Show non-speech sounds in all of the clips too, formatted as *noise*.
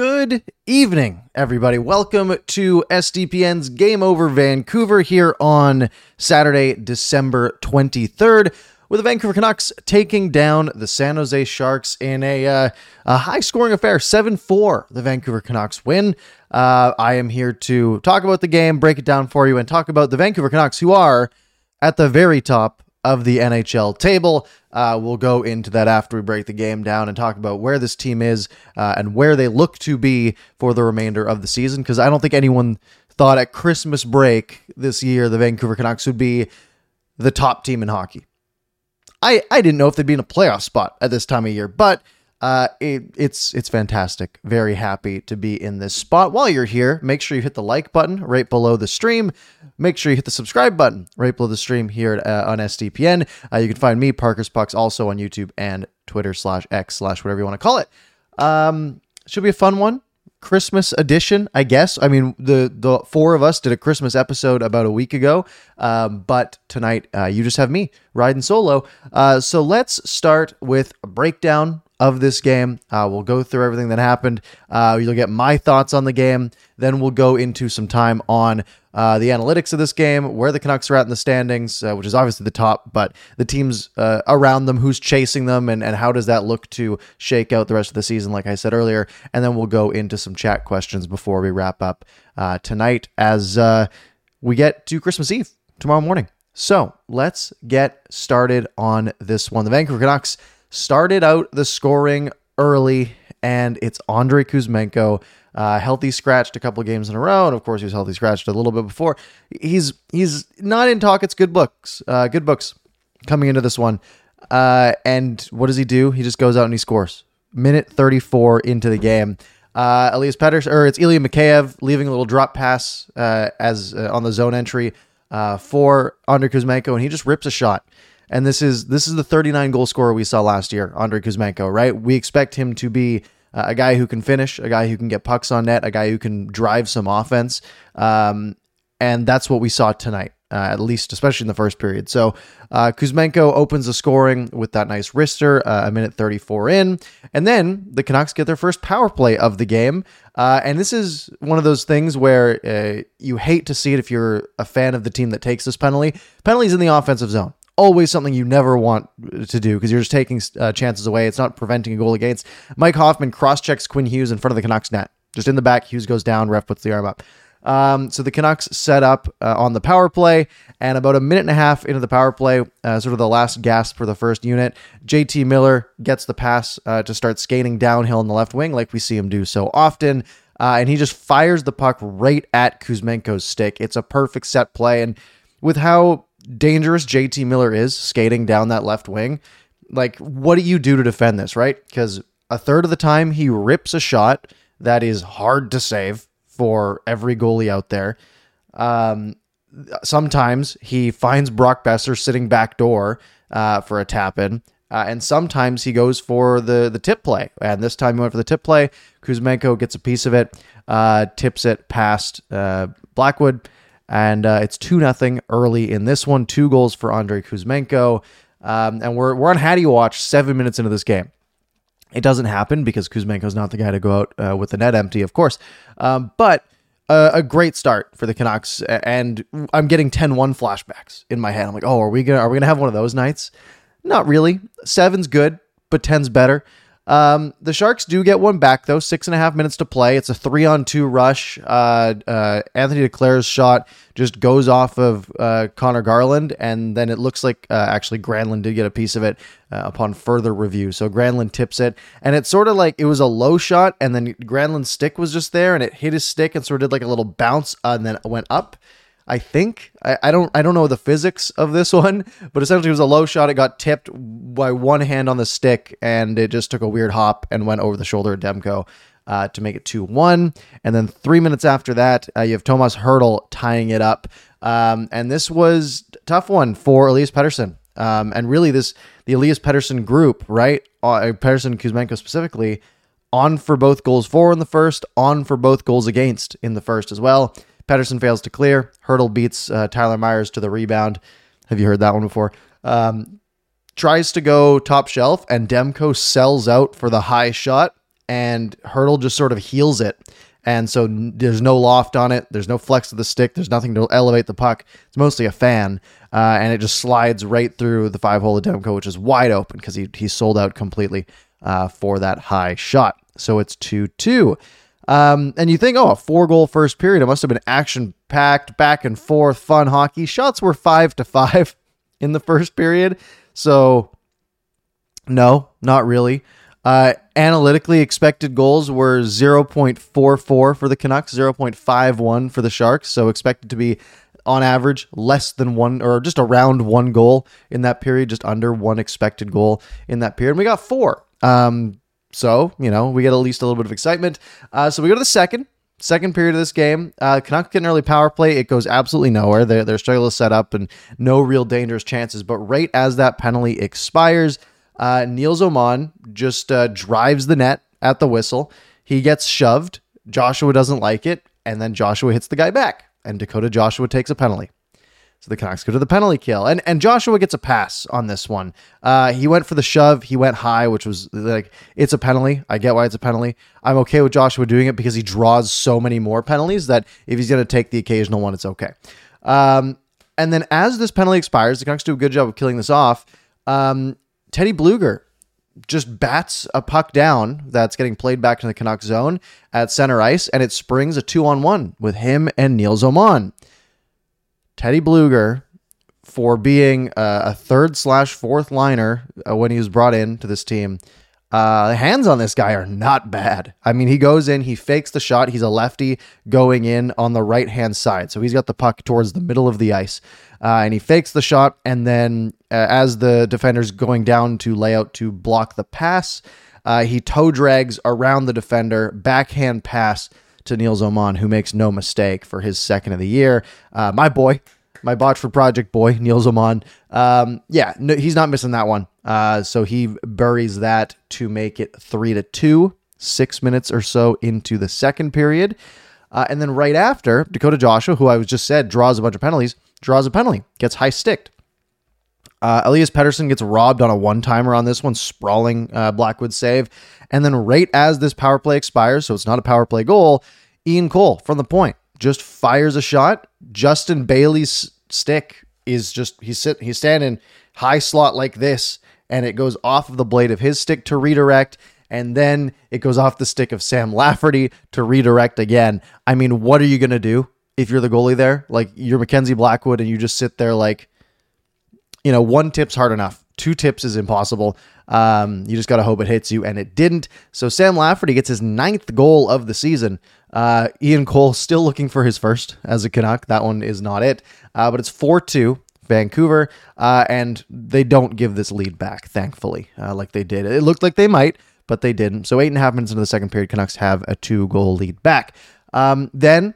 Good evening, everybody. Welcome to SDPN's Game Over Vancouver here on Saturday, December 23rd, with the Vancouver Canucks taking down the San Jose Sharks in a, uh, a high scoring affair. 7 4, the Vancouver Canucks win. Uh, I am here to talk about the game, break it down for you, and talk about the Vancouver Canucks, who are at the very top of the NHL table. Uh, we'll go into that after we break the game down and talk about where this team is uh, and where they look to be for the remainder of the season. Because I don't think anyone thought at Christmas break this year the Vancouver Canucks would be the top team in hockey. I, I didn't know if they'd be in a playoff spot at this time of year, but uh, it, it's it's fantastic. Very happy to be in this spot. While you're here, make sure you hit the like button right below the stream. Make sure you hit the subscribe button right below the stream here at, uh, on SDPN. Uh, you can find me, Parker's Pucks, also on YouTube and Twitter slash X slash whatever you want to call it. Um, should be a fun one. Christmas edition, I guess. I mean, the the four of us did a Christmas episode about a week ago, um, but tonight uh, you just have me riding solo. Uh, so let's start with a breakdown of this game. Uh, we'll go through everything that happened. Uh, you'll get my thoughts on the game. Then we'll go into some time on uh, the analytics of this game, where the Canucks are at in the standings, uh, which is obviously the top, but the teams uh, around them, who's chasing them, and, and how does that look to shake out the rest of the season, like I said earlier. And then we'll go into some chat questions before we wrap up uh, tonight as we get to Christmas Eve tomorrow morning. So let's get started on this one. The Vancouver Canucks started out the scoring early, and it's Andrei Kuzmenko. Uh, healthy scratched a couple games in a row, and of course he was healthy scratched a little bit before. He's he's not in Tocchet's good books. Uh, good books coming into this one. Uh, and what does he do? He just goes out and he scores. Minute 34 into the game. Uh, Elias Peters, or it's Ilya Mikheyev leaving a little drop pass uh, as uh, on the zone entry uh, for Andrei Kuzmenko, and he just rips a shot. And this is this is the 39 goal scorer we saw last year, Andrei Kuzmenko, right? We expect him to be uh, a guy who can finish, a guy who can get pucks on net, a guy who can drive some offense. Um, and that's what we saw tonight, uh, at least, especially in the first period. So uh, Kuzmenko opens the scoring with that nice wrister, uh, a minute 34 in. And then the Canucks get their first power play of the game. Uh, and this is one of those things where uh, you hate to see it if you're a fan of the team that takes this penalty. Penalties in the offensive zone always something you never want to do because you're just taking uh, chances away. It's not preventing a goal against. Mike Hoffman cross checks Quinn Hughes in front of the Canucks net. Just in the back, Hughes goes down, ref puts the arm up. Um, so the Canucks set up uh, on the power play, and about a minute and a half into the power play, uh, sort of the last gasp for the first unit, JT Miller gets the pass uh, to start skating downhill in the left wing, like we see him do so often. Uh, and he just fires the puck right at Kuzmenko's stick. It's a perfect set play. And with how dangerous JT Miller is skating down that left wing, like what do you do to defend this, right? Because a third of the time he rips a shot that is hard to save for every goalie out there. Um, sometimes he finds Brock Boeser sitting back door uh, for a tap in. Uh, and sometimes he goes for the the tip play, and this time he went for the tip play. Kuzmenko gets a piece of it, uh, tips it past uh, Blackwood, and uh, it's two nothing early in this one. Two goals for Andrei Kuzmenko, um, and we're we're on Hattie watch seven minutes into this game. It doesn't happen because Kuzmenko's not the guy to go out uh, with the net empty, of course. Um, but a, a great start for the Canucks, and I'm getting 10-1 flashbacks in my head. I'm like, oh, are we gonna are we gonna have one of those nights? Not really. Seven's good, but ten's better. Um, the Sharks do get one back though. Six and a half minutes to play. It's a three on two rush. Uh, uh, Anthony Duclair's shot just goes off of uh, Conor Garland, and then it looks like uh, actually Granlund did get a piece of it uh, upon further review. So Granlund tips it, and it's sort of like it was a low shot, and then Granlund's stick was just there, and it hit his stick and sort of did like a little bounce, and then went up. I think I, I don't I don't know the physics of this *laughs* one, but essentially it was a low shot. It got tipped by one hand on the stick, and it just took a weird hop and went over the shoulder of Demko uh, to make it two one. And then three minutes after that, uh, you have Tomas Hertl tying it up. Um, and this was tough one for Elias Pettersson. Um, and really, this the Elias Pettersson group, right? Uh, Pettersson Kuzmenko specifically, on for both goals for in the first, on for both goals against in the first as well. Pettersson fails to clear. Hertl beats uh, Tyler Myers to the rebound. Have you heard that one before? Um, tries to go top shelf, and Demko sells out for the high shot, and Hertl just sort of heals it. And so there's no loft on it. There's no flex of the stick. There's nothing to elevate the puck. It's mostly a fan, uh, and it just slides right through the five hole of Demko, which is wide open because he he sold out completely uh, for that high shot. So it's two two. Um, and you think, oh, a four goal first period. It must have been action packed, back and forth, fun hockey. Shots were five to five *laughs* in the first period. So, no, not really. Uh, analytically, expected goals were 0.44 for the Canucks, 0.51 for the Sharks. So, expected to be on average less than one or just around one goal in that period, just under one expected goal in that period. And we got four. Um, so, you know, we get at least a little bit of excitement. Uh, so we go to the second. Second period of this game, uh, Canucks get an early power play. It goes absolutely nowhere. They're struggling to set up and no real dangerous chances. But right as that penalty expires, uh, Nils Åman just uh, drives the net at the whistle. He gets shoved. Joshua doesn't like it. And then Joshua hits the guy back. And Dakota Joshua takes a penalty. So the Canucks go to the penalty kill, and and Joshua gets a pass on this one. Uh, he went for the shove. He went high, which was like it's a penalty. I get why it's a penalty. I'm okay with Joshua doing it because he draws so many more penalties that if he's going to take the occasional one, it's okay. Um, and then as this penalty expires, the Canucks do a good job of killing this off. Um, Teddy Blueger just bats a puck down that's getting played back to the Canucks zone at center ice, and it springs a two on one with him and Nils Åman. Teddy Blueger for being a, a third slash fourth liner uh, when he was brought in to this team. Uh, the hands on this guy are not bad. I mean, he goes in, he fakes the shot. He's a lefty going in on the right hand side. So he's got the puck towards the middle of the ice. Uh, and he fakes the shot. And then, uh, as the defender's going down to lay out to block the pass, uh, he toe drags around the defender, backhand pass to Nils Åman, who makes no mistake for his second of the year. Uh, my boy, my Botchford Project boy, Nils Åman. Um, yeah, no, he's not missing that one. Uh, so he buries that to make it three to two, six minutes or so into the second period. Uh, and then right after, Dakota Joshua, who I was just said draws a bunch of penalties, draws a penalty, gets high sticked. Uh, Elias Pettersson gets robbed on a one timer on this one, sprawling uh, Blackwood save. And then right as this power play expires, so it's not a power play goal, Ian Cole from the point just fires a shot. Justin Bailey's stick is just he's sit he's standing high slot like this, and it goes off of the blade of his stick to redirect, and then it goes off the stick of Sam Lafferty to redirect again. I mean, what are you gonna do if you're the goalie there? Like you're Mackenzie Blackwood, and you just sit there like, you know, one tip's hard enough. Two tips is impossible. Um, you just got to hope it hits you, and it didn't. So Sam Lafferty gets his ninth goal of the season. Uh, Ian Cole still looking for his first as a Canuck. That one is not it, uh, but it's 4 2 Vancouver, uh, and they don't give this lead back, thankfully, uh, like they did. It looked like they might, but they didn't. So eight and a half minutes into the second period, Canucks have a two goal lead back. Um, then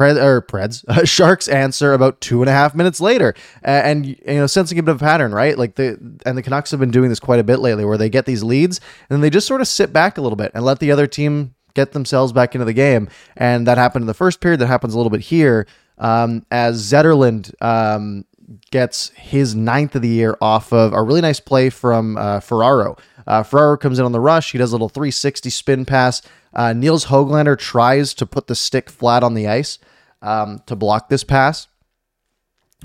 Pred, or Preds, *laughs* uh, Sharks answer about two and a half minutes later, uh, and you know sensing a bit of a pattern, right? Like the and the Canucks have been doing this quite a bit lately, where they get these leads and they just sort of sit back a little bit and let the other team get themselves back into the game, and that happened in the first period. That happens a little bit here um, as Zetterlund um, gets his ninth of the year off of a really nice play from uh, Ferraro. Uh, Ferraro comes in on the rush. He does a little 360 spin pass. Uh, Nils Hoglander tries to put the stick flat on the ice um, to block this pass,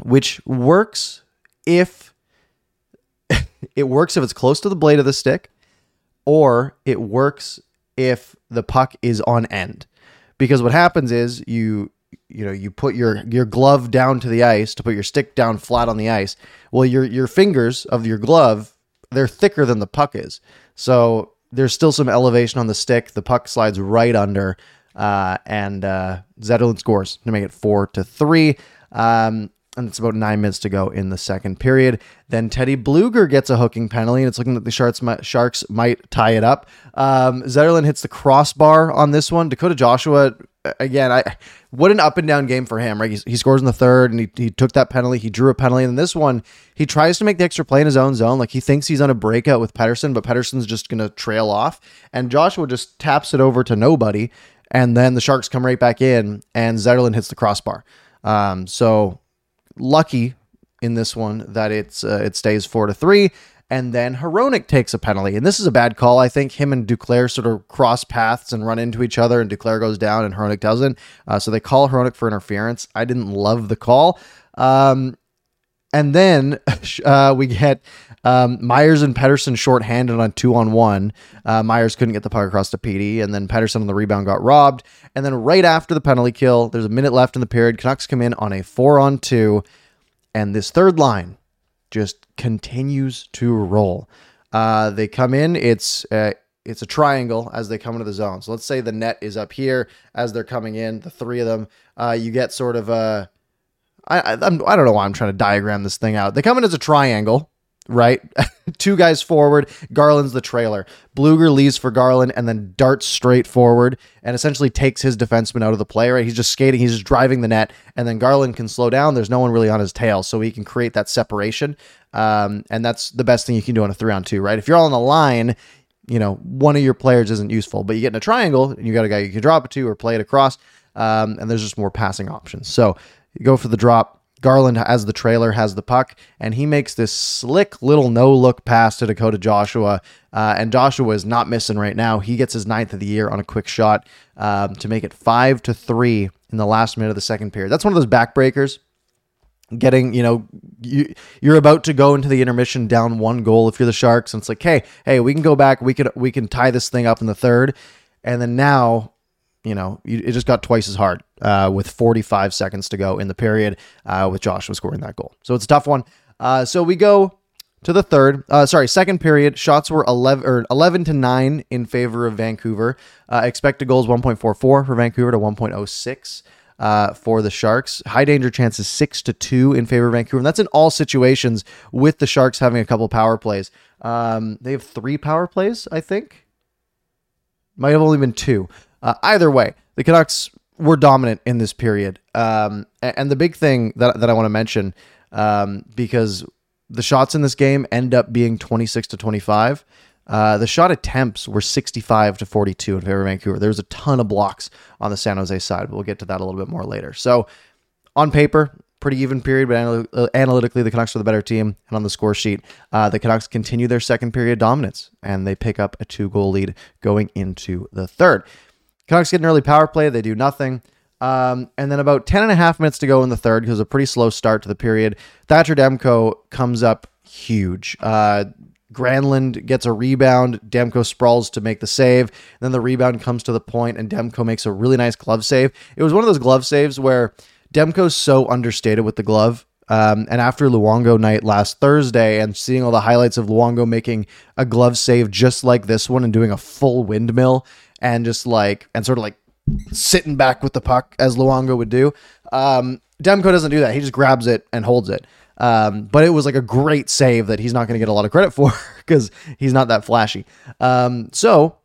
which works if *laughs* it works if it's close to the blade of the stick, or it works if the puck is on end. Because what happens is you you know you put your your glove down to the ice to put your stick down flat on the ice. Well, your your fingers of your glove they're thicker than the puck is, so there's still some elevation on the stick. The puck slides right under, uh, and uh, Zetterlund scores to make it four to three. Um, and it's about nine minutes to go in the second period. Then Teddy Blueger gets a hooking penalty, and it's looking like the Sharks might, Sharks might tie it up. Um, Zetterlund hits the crossbar on this one. Dakota Joshua, again, I what an up and down game for him, right? He, he scores in the third, and he, he took that penalty. He drew a penalty, and this one, he tries to make the extra play in his own zone. Like he thinks he's on a breakout with Pettersson, but Pettersson's just going to trail off, and Joshua just taps it over to nobody, and then the Sharks come right back in, and Zetterlund hits the crossbar. Um, so lucky in this one that it's uh, it stays four to three. And then Hronek takes a penalty. And this is a bad call. I think him and Duclair sort of cross paths and run into each other, and Duclair goes down and Hronek doesn't. Uh, so they call Hronek for interference. I didn't love the call. Um, and then *laughs* uh, we get um, Myers and Pettersson shorthanded on two on one. Uh, Myers couldn't get the puck across to Petey, and then Pettersson on the rebound got robbed. And then right after the penalty kill, there's a minute left in the period. Canucks come in on a four on two, and this third line just continues to roll. Uh, they come in. It's uh, it's a triangle as they come into the zone. So let's say the net is up here as they're coming in. The three of them. Uh, you get sort of a. I, I, I'm, I don't know why I'm trying to diagram this thing out. They come in as a triangle, right? *laughs* Two guys forward. Garland's the trailer. Blueger leaves for Garland and then darts straight forward and essentially takes his defenseman out of the play, right? He's just skating, he's just driving the net, and then Garland can slow down. There's no one really on his tail, so he can create that separation. Um, and that's the best thing you can do on a three on two, right? If you're all on the line, you know, one of your players isn't useful, but you get in a triangle and you got a guy you can drop it to or play it across, um, and there's just more passing options. So you go for the drop Garland, as the trailer, has the puck, and he makes this slick little no look pass to Dakota Joshua. Uh, and Joshua is not missing right now. He gets his ninth of the year on a quick shot um, to make it five to three in the last minute of the second period. That's one of those backbreakers. Getting, you know, you, you're about to go into the intermission down one goal if you're the Sharks, and it's like, hey, hey, we can go back, we can we can tie this thing up in the third, and then now you know, it just got twice as hard uh, with 45 seconds to go in the period uh, with Joshua scoring that goal. So it's a tough one. Uh, so we go to the third, uh, sorry, second period. Shots were 11 or 11 to 9 in favor of Vancouver. Uh, expected goals 1.44 for Vancouver to 1.06. Uh, for the Sharks. High danger chances six to two in favor of Vancouver. And that's in all situations with the Sharks having a couple power plays. Um, they have three power plays, I think. Might have only been two. Uh, either way, the Canucks were dominant in this period. Um, and the big thing that, that I want to mention, um, because the shots in this game end up being 26 to 25. Uh, the shot attempts were 65 to 42 in favor of Vancouver. There was a ton of blocks on the San Jose side. but We'll get to that a little bit more later. So, on paper, pretty even period, but anal- uh, analytically, the Canucks are the better team. And on the score sheet, uh, the Canucks continue their second period dominance, and they pick up a two goal lead going into the third. Canucks get an early power play. They do nothing. Um, and then about 10 and a half minutes to go in the third, because a pretty slow start to the period, Thatcher Demko comes up huge. Uh, Granlund gets a rebound. Demko sprawls to make the save. Then the rebound comes to the point, and Demko makes a really nice glove save. It was one of those glove saves where Demko's so understated with the glove. Um, and after Luongo night last Thursday and seeing all the highlights of Luongo making a glove save just like this one and doing a full windmill, and just like and sort of like sitting back with the puck as Luongo would do. Um, Demko doesn't do that. He just grabs it and holds it. Um, but it was like a great save that he's not going to get a lot of credit *laughs* for because he's not that flashy. Um, so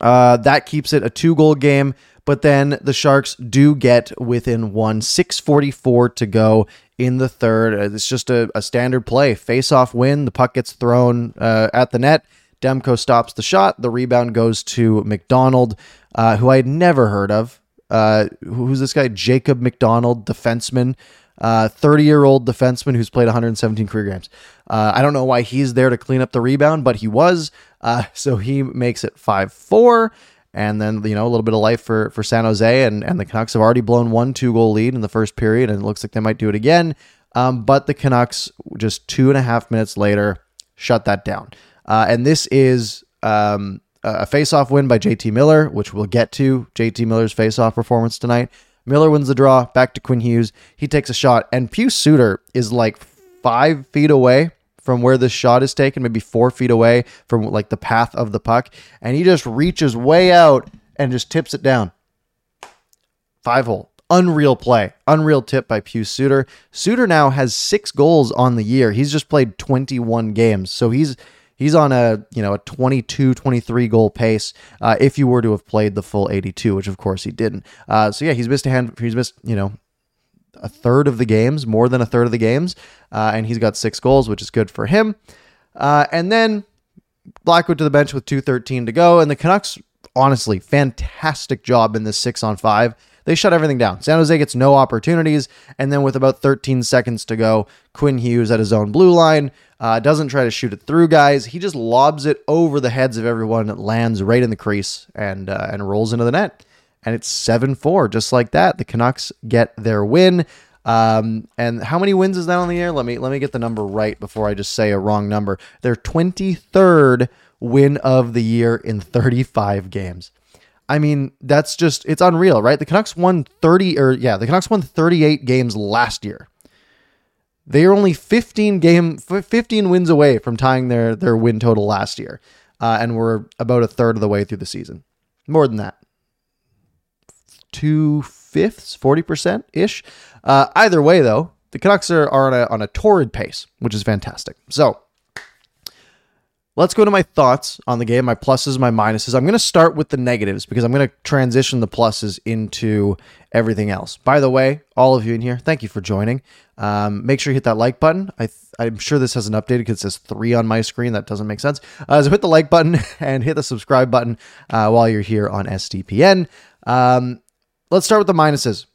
uh, that keeps it a two goal game. But then the Sharks do get within one, 644 to go in the third. It's just a, a standard play. Face off win. The puck gets thrown uh, at the net. Demko stops the shot. The rebound goes to MacDonald, uh, who I had never heard of. Uh, who's this guy? Jacob MacDonald, defenseman 30 year old defenseman who's played 117 career games. Uh, I don't know why he's there to clean up the rebound, but he was. Uh, *laughs* so he makes it 5 4. And then, you know, a little bit of life for, for San Jose. And, and the Canucks have already blown one two goal lead in the first period. And it looks like they might do it again. Um, but the Canucks, just two and a half minutes later, shut that down. Uh, and this is um, a face-off win by JT Miller, which we'll get to. JT Miller's face-off performance tonight. Miller wins the draw. Back to Quinn Hughes. He takes a shot, and Pius Suter is like five feet away from where this shot is taken, maybe four feet away from like the path of the puck, and he just reaches way out and just tips it down. Five hole. Unreal play. Unreal tip by Pius Suter. Suter now has six goals on the year. He's just played 21 games. So he's he's on a you know a 22 23 goal pace uh, if you were to have played the full 82 which of course he didn't. Uh, so yeah he's missed a hand he's missed you know a third of the games more than a third of the games uh, and he's got six goals which is good for him. Uh, and then blackwood to the bench with 213 to go and the canucks honestly fantastic job in this six on five they shut everything down. San Jose gets no opportunities, and then with about 13 seconds to go, Quinn Hughes at his own blue line uh, doesn't try to shoot it through guys. He just lobs it over the heads of everyone. It lands right in the crease and uh, and rolls into the net, and it's seven four, just like that. The Canucks get their win. Um, and how many wins is that on the air? Let me let me get the number right before I just say a wrong number. Their 23rd win of the year in 35 games. I mean, that's just it's unreal, right? The Canucks won 30 or yeah, the Canucks won 38 games last year. They are only 15 game 15 wins away from tying their their win total last year. Uh, and we're about a third of the way through the season. More than that. Two fifths, 40% ish. Uh, either way, though, the Canucks are, are on, a, on a torrid pace, which is fantastic. So, Let's go to my thoughts on the game, my pluses, my minuses. I'm going to start with the negatives because I'm going to transition the pluses into everything else. By the way, all of you in here, thank you for joining. Um, make sure you hit that like button. I am sure this hasn't updated because it says three on my screen. That doesn't make sense. Uh, so hit the like button *laughs* and hit the subscribe button uh, while you're here on SDPN. Um, let's start with the minuses.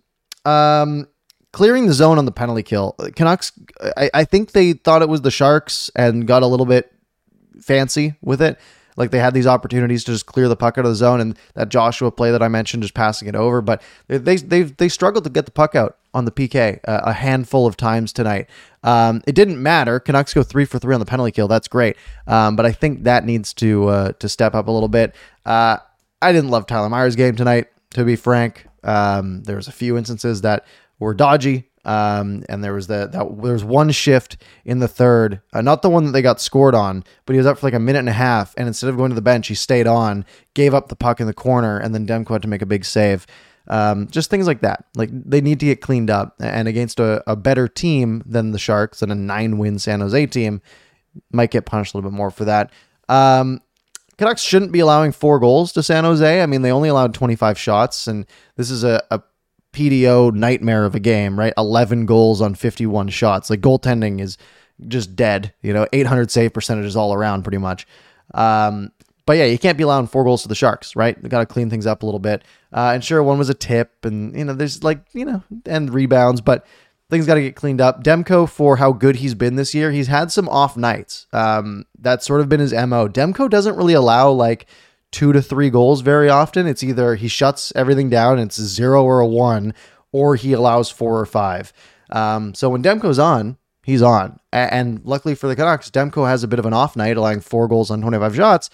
Um, clearing the zone on the penalty kill. Canucks, I, I think they thought it was the Sharks and got a little bit fancy with it. Like they had these opportunities to just clear the puck out of the zone, and that Joshua play that I mentioned, just passing it over. But they they they struggled to get the puck out on the PK uh, a handful of times tonight. Um, it didn't matter. Canucks go three for three on the penalty kill. That's great. Um, but I think that needs to uh, to step up a little bit. Uh, I didn't love Tyler Myers' game tonight. To be frank, um, there was a few instances that were dodgy. Um, and there was the, that there was one shift in the third, uh, not the one that they got scored on, but he was up for like a minute and a half, and instead of going to the bench, he stayed on, gave up the puck in the corner, and then Demko had to make a big save. Um, just things like that. Like they need to get cleaned up, and against a, a better team than the Sharks and a nine-win San Jose team, might get punished a little bit more for that. Um, Canucks shouldn't be allowing four goals to San Jose. I mean, they only allowed 25 shots, and this is a, a PDO nightmare of a game, right? 11 goals on 51 shots. Like goaltending is just dead, you know, 800 save percentages all around pretty much. Um, but yeah, you can't be allowing four goals to the Sharks, right? They got to clean things up a little bit. Uh, and sure, one was a tip, and you know, there's like you know, and rebounds, but things got to get cleaned up. Demko, for how good he's been this year, he's had some off nights. Um, that's sort of been his mo. Demko doesn't really allow like two to three goals very often. It's either he shuts everything down, it's zero or a one, or he allows four or five. Um, so when Demko's on, he's on. And luckily for the Canucks, Demko has a bit of an off night, allowing four goals on 25 shots,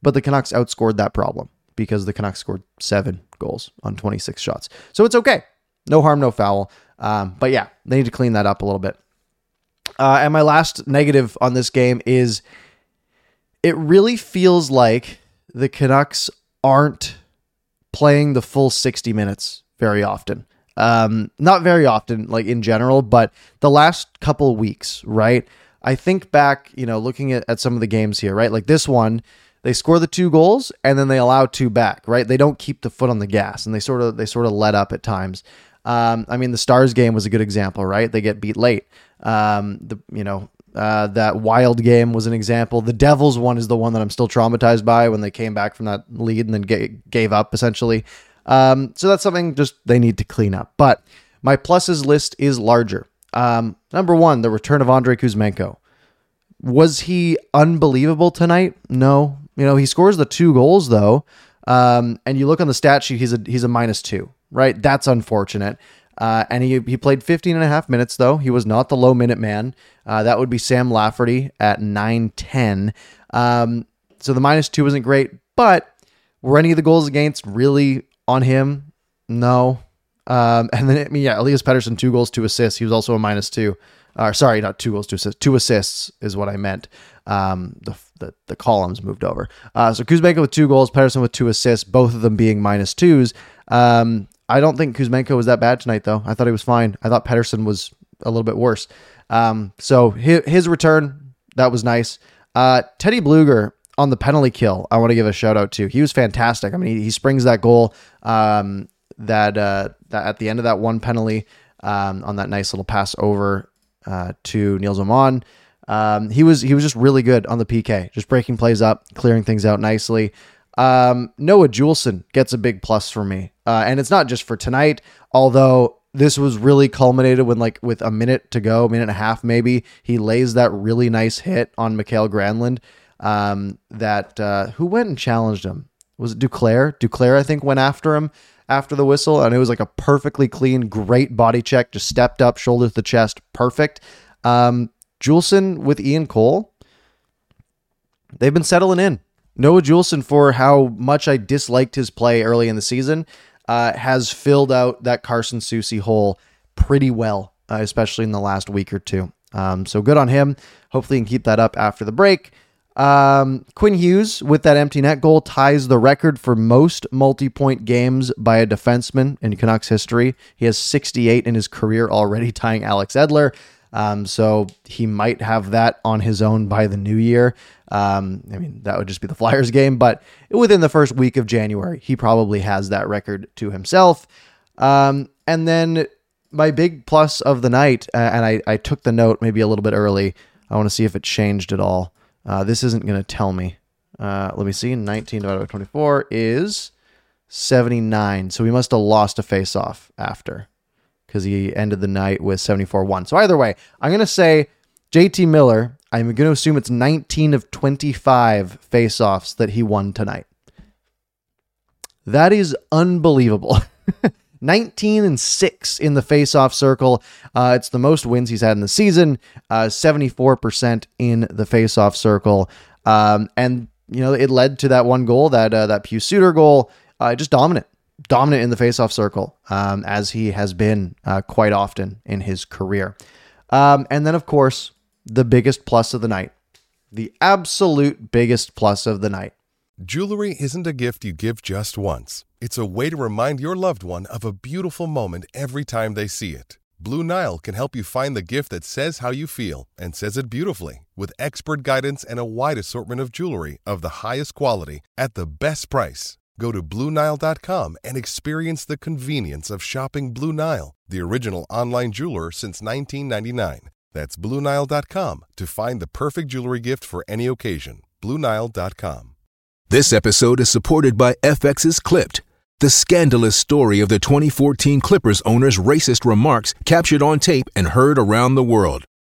but the Canucks outscored that problem because the Canucks scored seven goals on 26 shots. So it's okay. No harm, no foul. Um, but yeah, they need to clean that up a little bit. Uh, and my last negative on this game is it really feels like the Canucks aren't playing the full 60 minutes very often. Um, not very often, like in general, but the last couple weeks, right? I think back, you know, looking at, at some of the games here, right? Like this one, they score the two goals and then they allow two back, right? They don't keep the foot on the gas and they sort of they sort of let up at times. Um, I mean, the Stars game was a good example, right? They get beat late. Um, the you know uh, that wild game was an example. The Devils one is the one that I'm still traumatized by when they came back from that lead and then g- gave up essentially. Um, so that's something just they need to clean up. But My pluses list is larger. Um, number one, the return of Andrei Kuzmenko. Was he unbelievable tonight? No. You know, he scores the two goals though. Um, and you look on the stat sheet, he's a he's a minus two, right? That's unfortunate. Uh, and he, he played 15 and a half minutes, though. He was not the low minute man. Uh, that would be Sam Lafferty at 9 10. Um, so the minus two isn't great, but were any of the goals against really on him? No. Um, and then, I mean, yeah, Elias Pettersson, two goals, two assists. He was also a minus two. Uh, sorry, not two goals, two assists. Two assists is what I meant. Um, the, the, the columns moved over. Uh, so Kuzmenko with two goals, Pettersson with two assists, both of them being minus twos. Um, I don't think Kuzmenko was that bad tonight, though. I thought he was fine. I thought Pettersson was a little bit worse. Um, so his, his, return, that was nice. Uh, Teddy Blueger on the penalty kill, I want to give a shout out to. He was fantastic. I mean, he, he springs that goal um, that, uh, that at the end of that one penalty um, on that nice little pass over uh, to Nils Åman. Um, he was he was just really good on the PK, just breaking plays up, clearing things out nicely. Um, Noah Juulsen gets a big plus for me, uh, and it's not just for tonight. Although this was really culminated when, like, with a minute to go, minute and a half maybe, he lays that really nice hit on Mikael Granlund. Um, that uh, who went and challenged him? Was it Duclair? Duclair, I think, went after him after the whistle, and it was like a perfectly clean, great body check. Just stepped up, shoulder to the chest, perfect. Um, Juulsen with Ian Cole, they've been settling in. Noah Juulsen, for how much I disliked his play early in the season, uh, has filled out that Carson Soucy hole pretty well, uh, especially in the last week or two. Um, so good on him. Hopefully, he can keep that up after the break. Um, Quinn Hughes, with that empty net goal, ties the record for most multi point games by a defenseman in Canucks history. He has 68 in his career already, tying Alex Edler. Um, so he might have that on his own by the new year. Um, I mean, that would just be the Flyers game, but within the first week of January, he probably has that record to himself. Um, and then my big plus of the night, uh, and I, I took the note maybe a little bit early. I want to see if it changed at all. Uh, this isn't going to tell me. Uh, let me see. 19 divided by 24 is 79. So we must have lost a face off after because he ended the night with 74 1. So either way, I'm going to say JT Miller, I'm going to assume it's 19 of 25 face-offs that he won tonight. That is unbelievable. *laughs* 19 and 6 in the face-off circle. Uh, it's the most wins he's had in the season. Uh, 74% in the face-off circle. Um, and you know, it led to that one goal, that uh, that Pius Suter goal. Uh, just dominant dominant in the faceoff circle, um, as he has been uh, quite often in his career. Um, and then, of course, the biggest plus of the night, the absolute biggest plus of the night. Jewelry isn't a gift you give just once, it's a way to remind your loved one of a beautiful moment every time they see it. Blue Nile can help you find the gift that says how you feel and says it beautifully with expert guidance and a wide assortment of jewelry of the highest quality at the best price. Go to BlueNile.com and experience the convenience of shopping Blue Nile, the original online jeweler since 1999. That's BlueNile.com to find the perfect jewelry gift for any occasion. BlueNile.com. This episode is supported by FX's Clipped, the scandalous story of the 2014 Clippers owner's racist remarks captured on tape and heard around the world.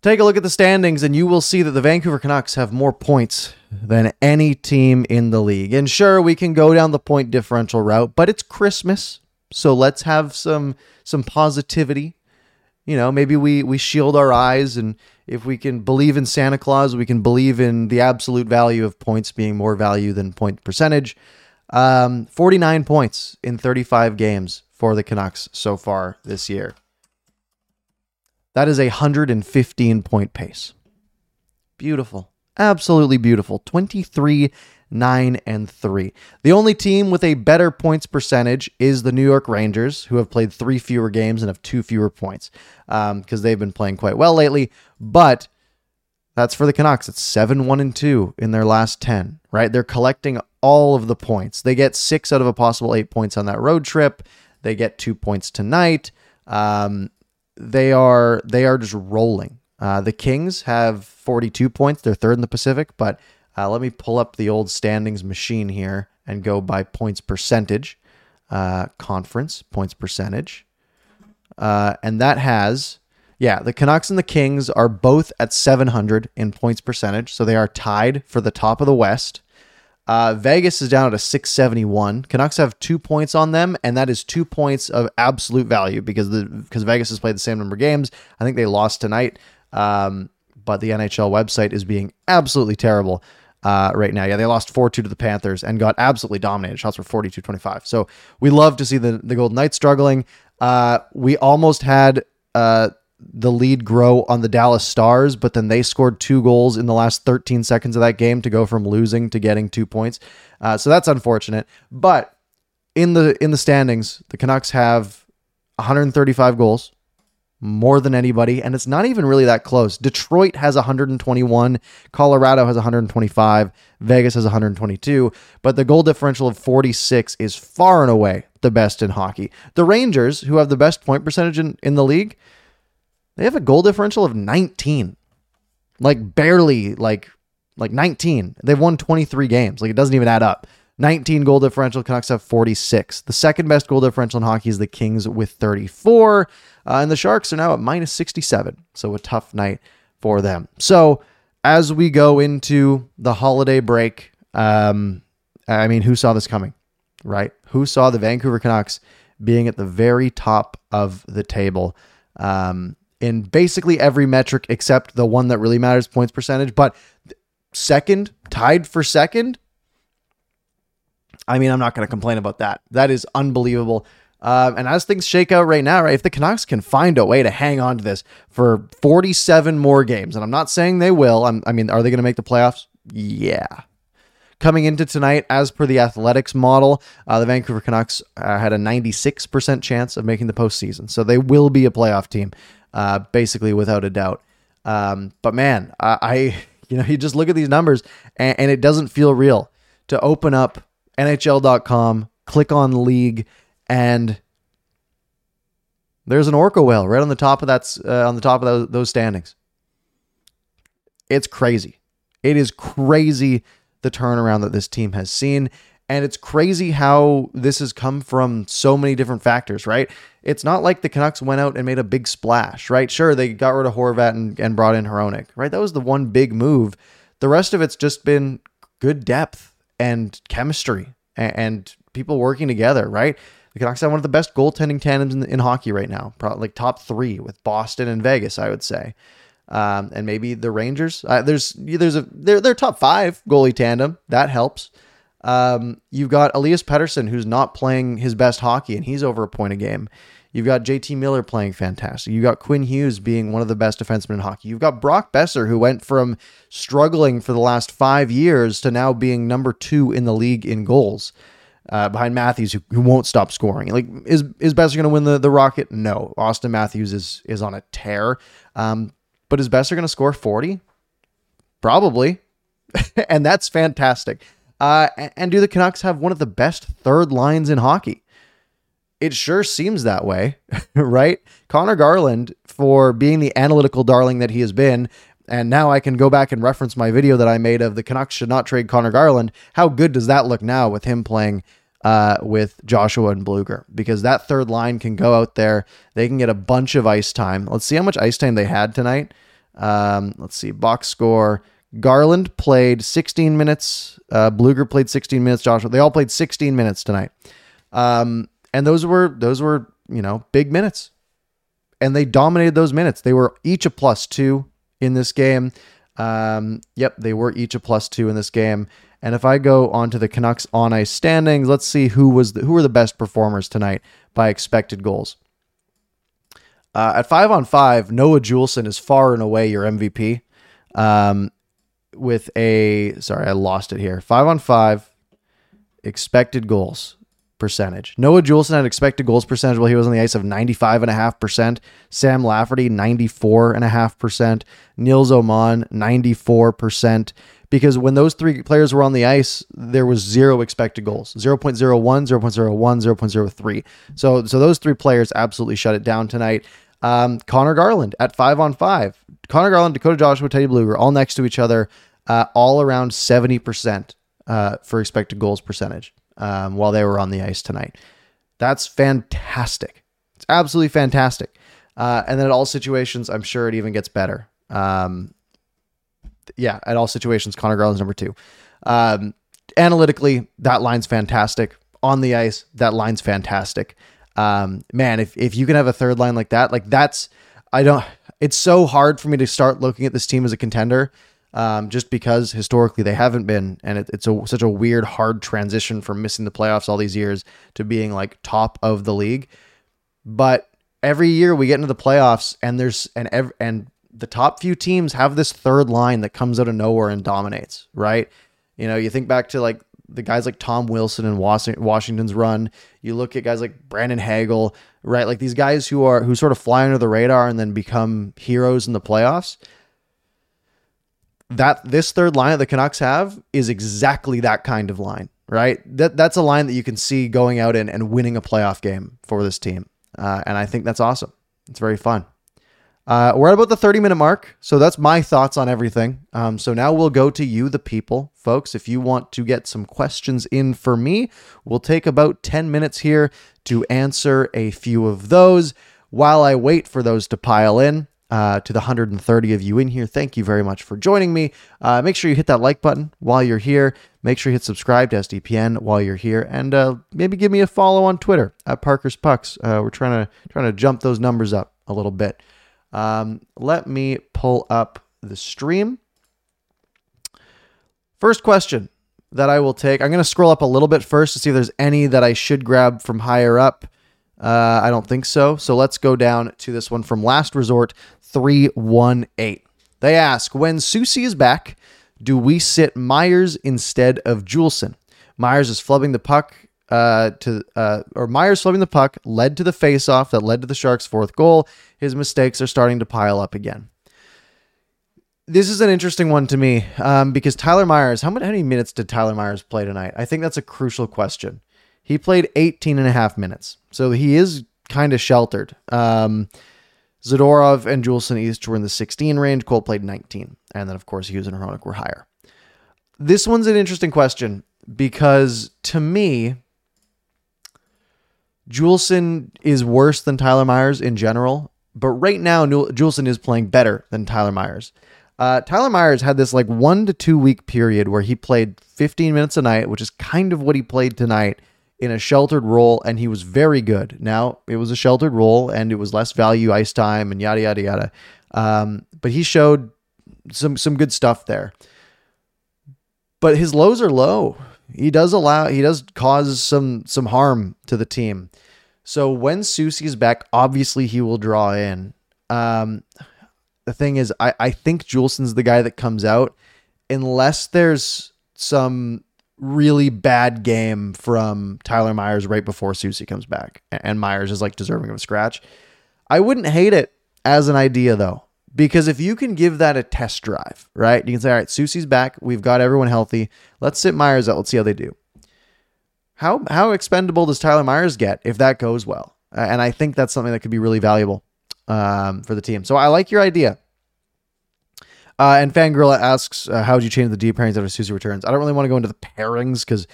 Take a look at the standings, and you will see that the Vancouver Canucks have more points than any team in the league. And sure, we can go down the point differential route, but it's Christmas, so let's have some some positivity. You know, maybe we we shield our eyes, and if we can believe in Santa Claus, we can believe in the absolute value of points being more value than point percentage. Um, 49 points in 35 games for the Canucks so far this year. That is a 115 point pace. Beautiful. Absolutely beautiful. 23 9 and 3. The only team with a better points percentage is the New York Rangers, who have played three fewer games and have two fewer points because um, they've been playing quite well lately. But That's for the Canucks. It's 7 1 and 2 in their last 10, right? They're collecting all of the points. They get six out of a possible eight points on that road trip. They get two points tonight. Um, they are they are just rolling. Uh, the Kings have 42 points. They're third in the Pacific, but uh, let me pull up the old standings machine here and go by points percentage, uh, conference points percentage. Uh, and that has, yeah, the Canucks and the Kings are both at 700 in points percentage. So they are tied for the top of the West. Uh, Vegas is down at a 671. Canucks have two points on them, and that is two points of absolute value because the because Vegas has played the same number of games. I think they lost tonight, um, but the NHL website is being absolutely terrible uh, right now. Yeah, they lost 4 2 to the Panthers and got absolutely dominated. Shots were 42 25. So we love to see the, the Golden Knights struggling. Uh, we almost had uh, the lead grow on the Dallas Stars, but then they scored two goals in the last 13 seconds of that game to go from losing to getting two points. Uh, so that's unfortunate. But in the in the standings, the Canucks have 135 goals, more than anybody, and it's not even really that close. Detroit has 121, Colorado has 125, Vegas has 122, but the goal differential of 46 is far and away the best in hockey. The Rangers, who have the best point percentage in, in the league, they have a goal differential of 19. Like barely like like 19. They've won 23 games. Like it doesn't even add up. 19 goal differential. Canucks have 46. The second best goal differential in hockey is the Kings with 34. Uh, and the Sharks are now at minus 67. So a tough night for them. So as we go into the holiday break, um, I mean, who saw this coming, right? Who saw the Vancouver Canucks being at the very top of the table? Um, in basically every metric except the one that really matters, points percentage. But second, tied for second. I mean, I'm not going to complain about that. That is unbelievable. Um, and as things shake out right now, right, if the Canucks can find a way to hang on to this for 47 more games, and I'm not saying they will. I'm, I mean, are they going to make the playoffs? Yeah. Coming into tonight, as per the Athletic's model, uh, the Vancouver Canucks uh, had a 96% chance of making the postseason. So they will be a playoff team uh, basically without a doubt. Um, but man, I, I, *laughs* you know, you just look at these numbers and, and, it doesn't feel real to open up NHL.com, click on league, and there's an orca whale right on the top of that, uh, on the top of those standings. It's crazy. It is crazy the turnaround that this team has seen. And it's crazy how this has come from so many different factors, right? It's not like the Canucks went out and made a big splash, right? Sure, they got rid of Horvat and, and brought in Hronek, right? That was the one big move. The rest of it's just been good depth and chemistry and, and people working together, right? The Canucks have one of the best goaltending tandems in, in hockey right now, probably like top three with Boston and Vegas, I would say. Um, and maybe the Rangers. Uh, there's there's a they're they're top five goalie tandem that helps. Um, you've got Elias Pettersson, who's not playing his best hockey, and he's over a point a game. You've got JT Miller playing fantastic. You've got Quinn Hughes being one of the best defensemen in hockey. You've got Brock Boeser, who went from struggling for the last five years to now being number two in the league in goals. Uh, behind Matthews, who, who won't stop scoring. Like, is is Boeser going to win the, the Rocket? No. Auston Matthews is is on a tear. Um, but is Boeser going to score 40? Probably. *laughs* and that's fantastic. Uh, and do the Canucks have one of the best third lines in hockey? It sure seems that way, *laughs* right? Conor Garland, for being the analytical darling that he has been, and now I can go back and reference my video that I made of the Canucks should not trade Conor Garland. How good does that look now with him playing uh, with Joshua and Blueger? Because that third line can go out there. They can get a bunch of ice time. Let's see how much ice time they had tonight. Um, let's see, box score. Garland played 16 minutes. Uh, Blueger played 16 minutes. Joshua, they all played 16 minutes tonight. Um, and those were those were you know big minutes, and they dominated those minutes. They were each a plus two in this game. Um, yep, they were each a plus two in this game. And if I go on to the Canucks on ice standings, let's see who was the, who were the best performers tonight by expected goals. Uh, at five on five, Noah Juulsen is far and away your MVP. Um, with a sorry, I lost it here. Five on five expected goals. percentage. Noah Juulsen had expected goals percentage while he was on the ice of 95.5%. Sam Lafferty, 94.5%. Nils Åman, 94%. Because when those three players were on the ice, there was zero expected goals 0.01, 0.01, 0.03. So, so those three players absolutely shut it down tonight. Um, Conor Garland at five on five. Conor Garland, Dakota Joshua, Teddy Blueger, all next to each other, uh, all around 70% uh, for expected goals percentage um, while they were on the ice tonight. That's fantastic. It's absolutely fantastic. Uh, and then at all situations, I'm sure it even gets better. Um, yeah, at all situations, Conor Garland's number two. Um, analytically, that line's fantastic. On the ice, that line's fantastic. Um, man, if, if you can have a third line like that, like that's, I don't, it's so hard for me to start looking at this team as a contender um, just because historically they haven't been, and it, it's a, such a weird, hard transition from missing the playoffs all these years to being like top of the league. But every year we get into the playoffs, and there's and ev- and the top few teams have this third line that comes out of nowhere and dominates. Right? You know, you think back to like the guys like Tom Wilson and Washington's run. You look at guys like Brandon Hagel, right? Like these guys who are who sort of fly under the radar and then become heroes in the playoffs that this third line that the Canucks have is exactly that kind of line, right? That that's a line that you can see going out and, and winning a playoff game for this team, uh, and I think that's awesome. It's very fun. Uh, we're at about the 30 minute mark, so that's my thoughts on everything. Um, so now we'll go to you, the people, folks. If you want to get some questions in for me, we'll take about 10 minutes here to answer a few of those. While I wait for those to pile in, uh, to the 130 of you in here. Thank you very much for joining me. Uh, make sure you hit that like button while you're here. Make sure you hit subscribe to SDPN while you're here, and uh, maybe give me a follow on Twitter at Parker's Pucks. Uh, we're trying to trying to jump those numbers up a little bit. Um, let me pull up the stream. First question that I will take. I'm going to scroll up a little bit first to see if there's any that I should grab from higher up. Uh, I don't think so. So let's go down to this one from Last Resort 318. They ask When Soucy is back, do we sit Myers instead of Juulsen? Myers is flubbing the puck uh, to uh, or Myers flubbing the puck led to the faceoff that led to the Sharks' fourth goal. His mistakes are starting to pile up again. This is an interesting one to me um, because Tyler Myers, how many, how many minutes did Tyler Myers play tonight? I think that's a crucial question. He played 18 and a half minutes, so he is kind of sheltered. Um, Zadorov and Juulsen East were in the 16 range. Cole played 19. And then, of course, Hughes and Hronek were higher. This one's an interesting question because to me, Juulsen is worse than Tyler Myers in general. But right now, Juulsen is playing better than Tyler Myers. Uh, Tyler Myers had this like one to two week period where he played 15 minutes a night, which is kind of what he played tonight in a sheltered role, and he was very good. Now it was a sheltered role, and it was less value ice time, and yada yada yada. Um, but he showed some some good stuff there. But his lows are low. He does allow he does cause some some harm to the team. So when Soucy's back, obviously he will draw in. Um, the thing is, I, I think Juulsen's the guy that comes out unless there's some really bad game from Tyler Myers right before Soucy comes back, and Myers is like deserving of a scratch. I wouldn't hate it as an idea though, because if you can give that a test drive, right? You can say, all right, Soucy's back, we've got everyone healthy. Let's sit Myers out. Let's see how they do. How how expendable does Tyler Myers get if that goes well? and I think that's something that could be really valuable um, for the team. So I like your idea. Uh, and Fangirl asks, uh, "How would you change the D pairings after Susie returns?" I don't really want to go into the pairings because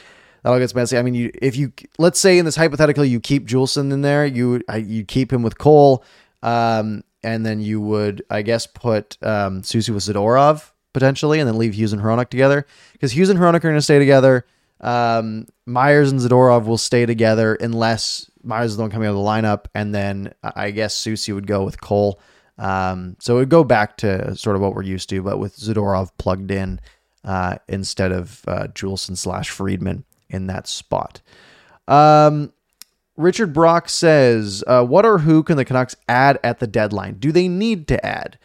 that all gets messy. I mean, you if you let's say in this hypothetical you keep Juulsen in there, you you keep him with Cole, um, and then you would I guess put um, Soucy with Zadorov potentially, and then leave Hughes and Hronek together because Hughes and Hronek are going to stay together. Um, Myers and Zadorov will stay together unless Myers is the one coming out of the lineup, and then I guess Soucy would go with Cole. Um, so it would go back to sort of what we're used to, but with Zadorov plugged in uh, instead of uh, Juulsen slash Friedman in that spot. Um, Richard Brock says, uh, "What or who can the Canucks add at the deadline? Do they need to add?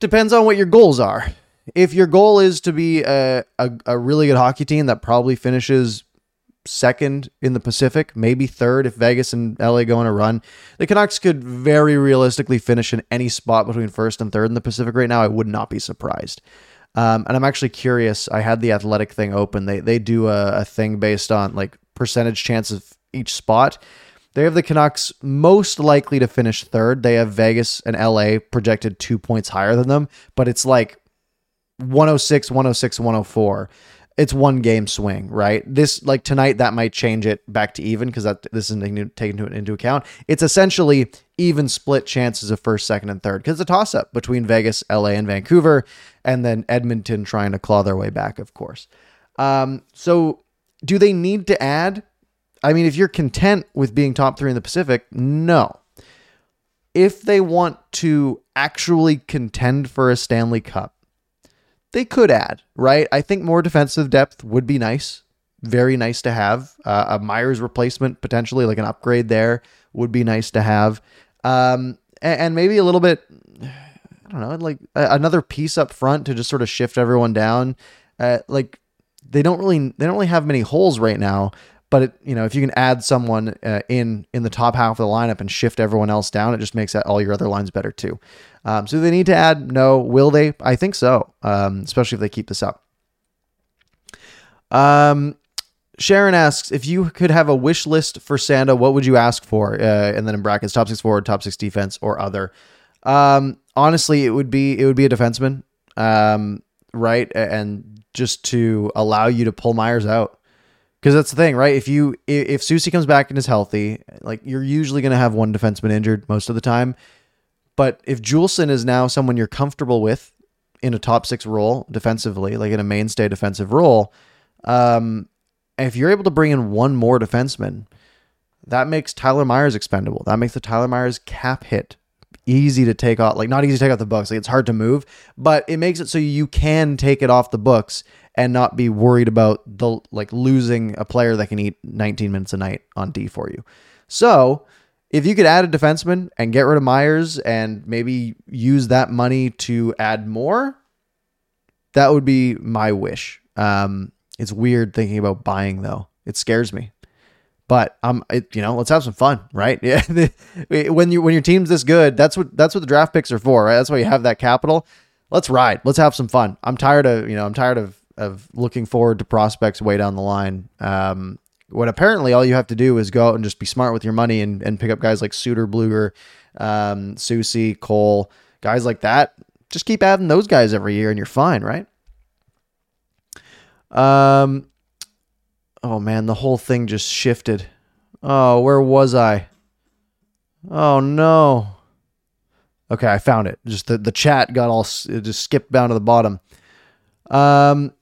Depends on what your goals are. If your goal is to be a, a, a really good hockey team that probably finishes second in the Pacific, maybe third if Vegas and LA go on a run. The Canucks could very realistically finish in any spot between first and third in the Pacific right now. I would not be surprised. Um, and I'm actually curious. I had the athletic thing open. They they do a, a thing based on like percentage chance of each spot. They have the Canucks most likely to finish third. They have Vegas and LA projected two points higher than them, but it's like 106, 106, 104 it's one game swing, right? This like tonight that might change it back to even because that this isn't taken into account. It's essentially even split chances of first, second, and third because it's a toss up between Vegas, LA, and Vancouver, and then Edmonton trying to claw their way back, of course. Um, so do they need to add? I mean, if you're content with being top three in the Pacific, no. If they want to actually contend for a Stanley Cup, they could add, right? I think more defensive depth would be nice. Very nice to have. Uh, a Myers replacement, potentially, like an upgrade there, would be nice to have. Um, and, and, maybe a little bit, I don't know, like another piece up front to just sort of shift everyone down. Uh, like they don't really, they don't really have many holes right now. But it, you know, if you can add someone uh, in in the top half of the lineup and shift everyone else down, it just makes all your other lines better too. Um, so they need to add? No. Will they? I think so. Um, especially if they keep this up. Um, Sharon asks if you could have a wish list for Santa, what would you ask for? Uh, and then in brackets, top six forward, top six defense, or other. Um, honestly, it would be it would be a defenseman, um, right? And just to allow you to pull Myers out, because that's the thing, right? If you if, if Soucy comes back and is healthy, like you're usually going to have one defenseman injured most of the time. But if Juulsen is now someone you're comfortable with in a top six role defensively, like in a mainstay defensive role, um, if you're able to bring in one more defenseman, that makes Tyler Myers expendable. That makes the Tyler Myers cap hit easy to take off. Like not easy to take off the books. Like it's hard to move, but it makes it so you can take it off the books and not be worried about the like losing a player that can eat 19 minutes a night on D for you. So if you could add a defenseman and get rid of Myers and maybe use that money to add more, that would be my wish. Um, it's weird thinking about buying though. It scares me. But um, it, you know, let's have some fun, right? *laughs* Yeah. when you when your team's this good, that's what that's what the draft picks are for, right? That's why you have that capital. Let's ride. Let's have some fun. I'm tired of you know I'm tired of of looking forward to prospects way down the line. Um, apparently all you have to do is go out and just be smart with your money and, and pick up guys like Suter, Blueger, um, Soucy, Cole, guys like that. Just keep adding those guys every year and you're fine, right? Um, oh man, the whole thing just shifted. Oh, where was I? Oh no. Okay, I found it. Just the, the chat got all just skipped down to the bottom. Um,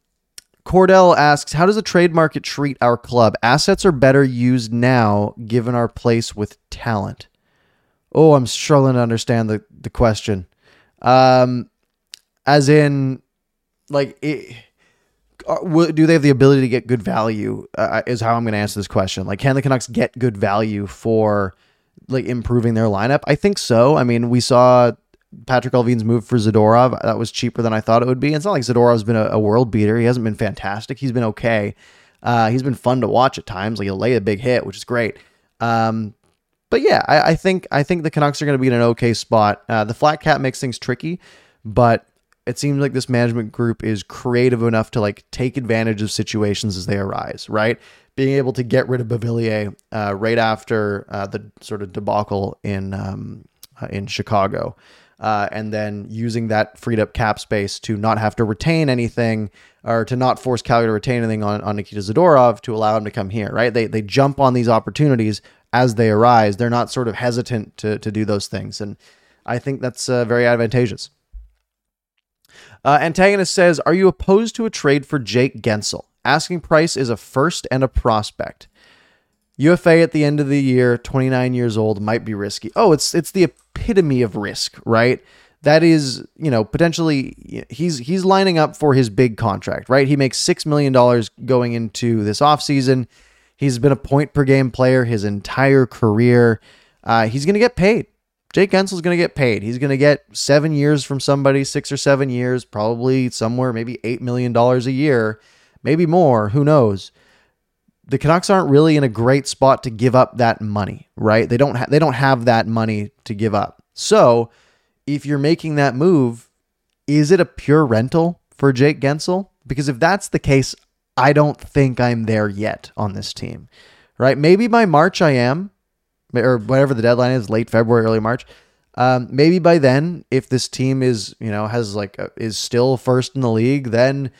Cordell asks, How does the trade market treat our club? Assets are better used now given our place with talent. Oh, I'm struggling to understand the, the question. Um, as in, like, it, uh, do they have the ability to get good value? Uh, is how I'm going to answer this question. Like, can the Canucks get good value for like improving their lineup? I think so. I mean, we saw Patrik Allvin's move for Zadorov. That was cheaper than I thought it would be. It's not like Zadorov's been a, a world beater. He hasn't been fantastic. He's been okay. Uh, he's been fun to watch at times. Like he'll lay a big hit, which is great. Um, but yeah, I, I, think I think the Canucks are going to be in an okay spot. Uh, the flat cap makes things tricky, but it seems like this management group is creative enough to like take advantage of situations as they arise. Right, being able to get rid of Beauvillier uh, right after uh, the sort of debacle in um, uh, in Chicago uh, and then using that freed up cap space to not have to retain anything or to not force Calgary to retain anything on, on Nikita Zadorov to allow him to come here, right? They, they jump on these opportunities as they arise. They're not sort of hesitant to, to do those things. And I think that's uh, very advantageous. Uh, Antagonist says, Are you opposed to a trade for Jake Guentzel? Asking price is a first and a prospect. UFA at the end of the year, 29 years old, might be risky. Oh, it's it's the epitome of risk, right? That is, you know, potentially he's he's lining up for his big contract, right? He makes 6 million dollars going into this offseason. He's been a point per game player his entire career. Uh, he's going to get paid. Jake Guentzel's going to get paid. He's going to get 7 years from somebody, 6 or 7 years, probably somewhere maybe 8 million dollars a year, maybe more, who knows the Canucks aren't really in a great spot to give up that money, right? They don't ha- they don't have that money to give up. So, if you're making that move, is it a pure rental for Jake Guentzel? Because if that's the case, I don't think I'm there yet on this team. Right? Maybe by March I am, or whatever the deadline is, late February, early March. Um, maybe by then, if this team is, you know, has like a, is still first in the league, then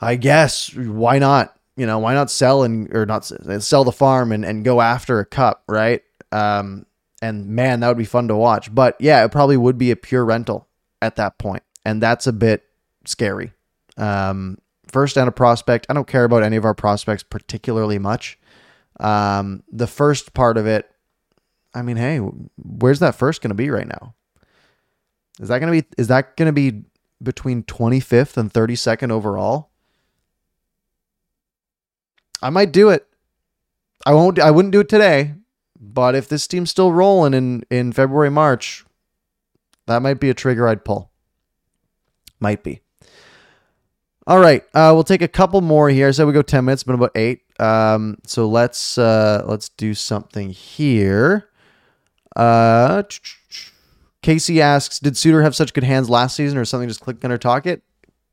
I guess why not? You know, why not sell and or not sell the farm and, and go after a cup, right? Um, and man, that would be fun to watch. But yeah, it probably would be a pure rental at that point, and that's a bit scary. Um, first and a prospect. I don't care about any of our prospects particularly much. Um, the first part of it, I mean, hey, where's that first going to be right now? Is that going to be is that going to be between 25th and 32nd overall? I might do it. I won't I wouldn't do it today, but if this team's still rolling in in February March, that might be a trigger I'd pull. Might be. All right, uh, we'll take a couple more here. I said we go ten minutes, but about eight. Um, so let's uh, let's do something here. Uh, Casey asks, "Did Suter have such good hands last season, or something just clicked on her Tocchet?"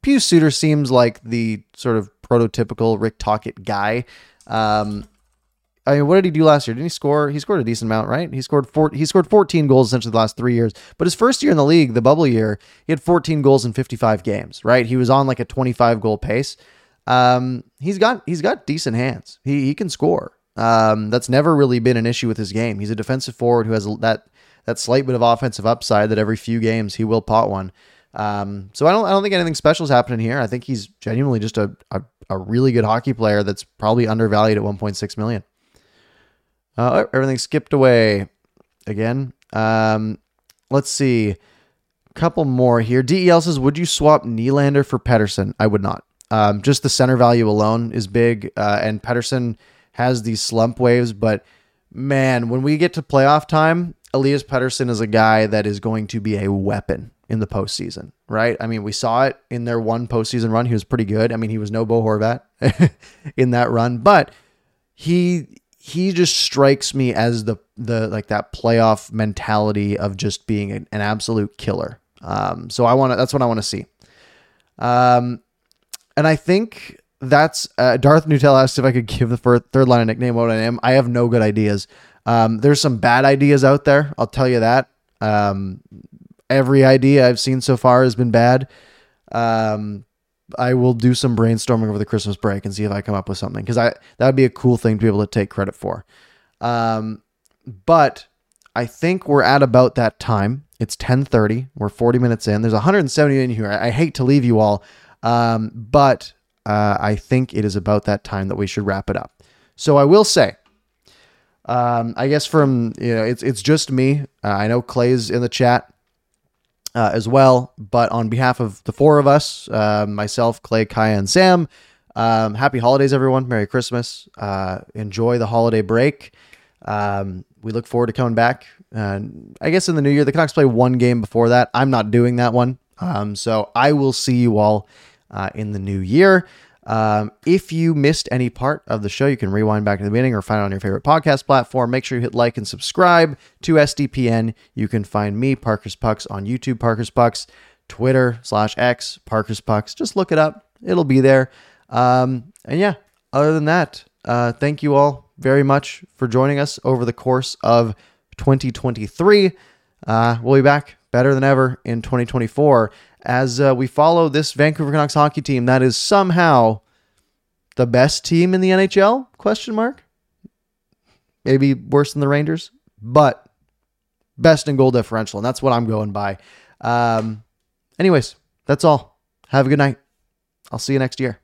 Pius Suter seems like the sort of prototypical Rick Tocchet guy. Um, I mean, what did he do last year? Didn't he score? He scored a decent amount, right? He scored four. He scored 14 goals essentially the last three years. But his first year in the league, the bubble year, he had 14 goals in 55 games, right? He was on like a 25 goal pace. Um, he's got he's got decent hands. He he can score. Um, that's never really been an issue with his game. He's a defensive forward who has that that slight bit of offensive upside that every few games he will pot one. Um, so I don't I don't think anything special is happening here. I think he's genuinely just a, a, a really good hockey player that's probably undervalued at 1.6 million. Uh, everything skipped away again. Um, let's see. A couple more here. DEL says, Would you swap Nylander for Pettersson? I would not. Um, just the center value alone is big. Uh, and Pettersson has these slump waves. But man, when we get to playoff time, Elias Pettersson is a guy that is going to be a weapon in the postseason, right? I mean, we saw it in their one postseason run. He was pretty good. I mean, he was no Bo Horvat *laughs* in that run, but he he just strikes me as the the like that playoff mentality of just being an, an absolute killer. Um, so I want to. That's what I want to see. Um, and I think that's uh, Darth Nutel asked if I could give the first, third line a nickname. What I am, I have no good ideas. Um, there's some bad ideas out there. I'll tell you that. Um, every idea I've seen so far has been bad. Um, I will do some brainstorming over the Christmas break and see if I come up with something because I that would be a cool thing to be able to take credit for. Um, but I think we're at about that time. It's 10:30. We're 40 minutes in. There's 170 in here. I, I hate to leave you all, um, but uh, I think it is about that time that we should wrap it up. So I will say, um, I guess from you know, it's it's just me. Uh, I know Clay's in the chat uh, as well. But on behalf of the four of us, uh, myself, Clay, Kaja, and Sam, um, happy holidays, everyone. Merry Christmas. Uh, enjoy the holiday break. Um, we look forward to coming back. I guess in the new year, the Canucks play one game before that. I'm not doing that one. Um, so I will see you all uh, in the new year. Um, if you missed any part of the show, you can rewind back to the beginning or find it on your favorite podcast platform. Make sure you hit like and subscribe to SDPN. You can find me, Parker's Pucks, on YouTube, Parker's Pucks, Twitter slash X, Parker's Pucks. Just look it up, it'll be there. Um, and yeah, other than that, uh, thank you all very much for joining us over the course of 2023. Uh, we'll be back better than ever in 2024 as uh, we follow this Vancouver Canucks hockey team that is somehow the best team in the NHL? Question mark. Maybe worse than the Rangers, but best in goal differential, and that's what I'm going by. Um, anyways, that's all. Have a good night. I'll see you next year.